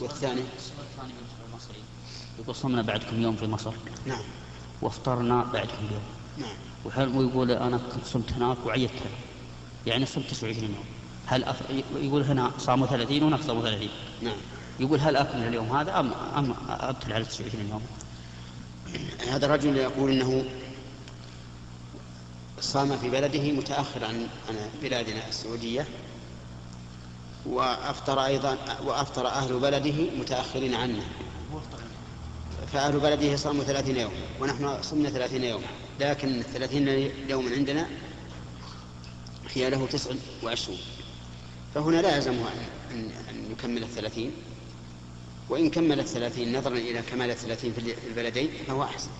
والثاني المصري يقول صمنا بعدكم يوم في مصر. نعم. وافطرنا بعدكم بيوم نعم. ويقول أنا كنت صمت هناك وعيدت هنا. يعني صمت 29 يوم. هل أف... يقول هنا صاموا 30 وهناك صاموا 30 نعم. يقول هل اكمل اليوم هذا ام أم أبتل على 29 يوم؟ هذا الرجل يقول إنه صام في بلده متاخر عن عن بلادنا السعودية. وأفطر أيضا وأفطر أهل بلده متأخرين عنه. فأهل بلده صاموا ثلاثين يوم ونحن صمنا ثلاثين يوم. لكن الثلاثين يوما عندنا هي له تسع وعشرون. فهنا لا يلزمه أن, أن يكمل الثلاثين. وإن كمل الثلاثين نظرا إلى كمال الثلاثين في البلدين فهو أحسن.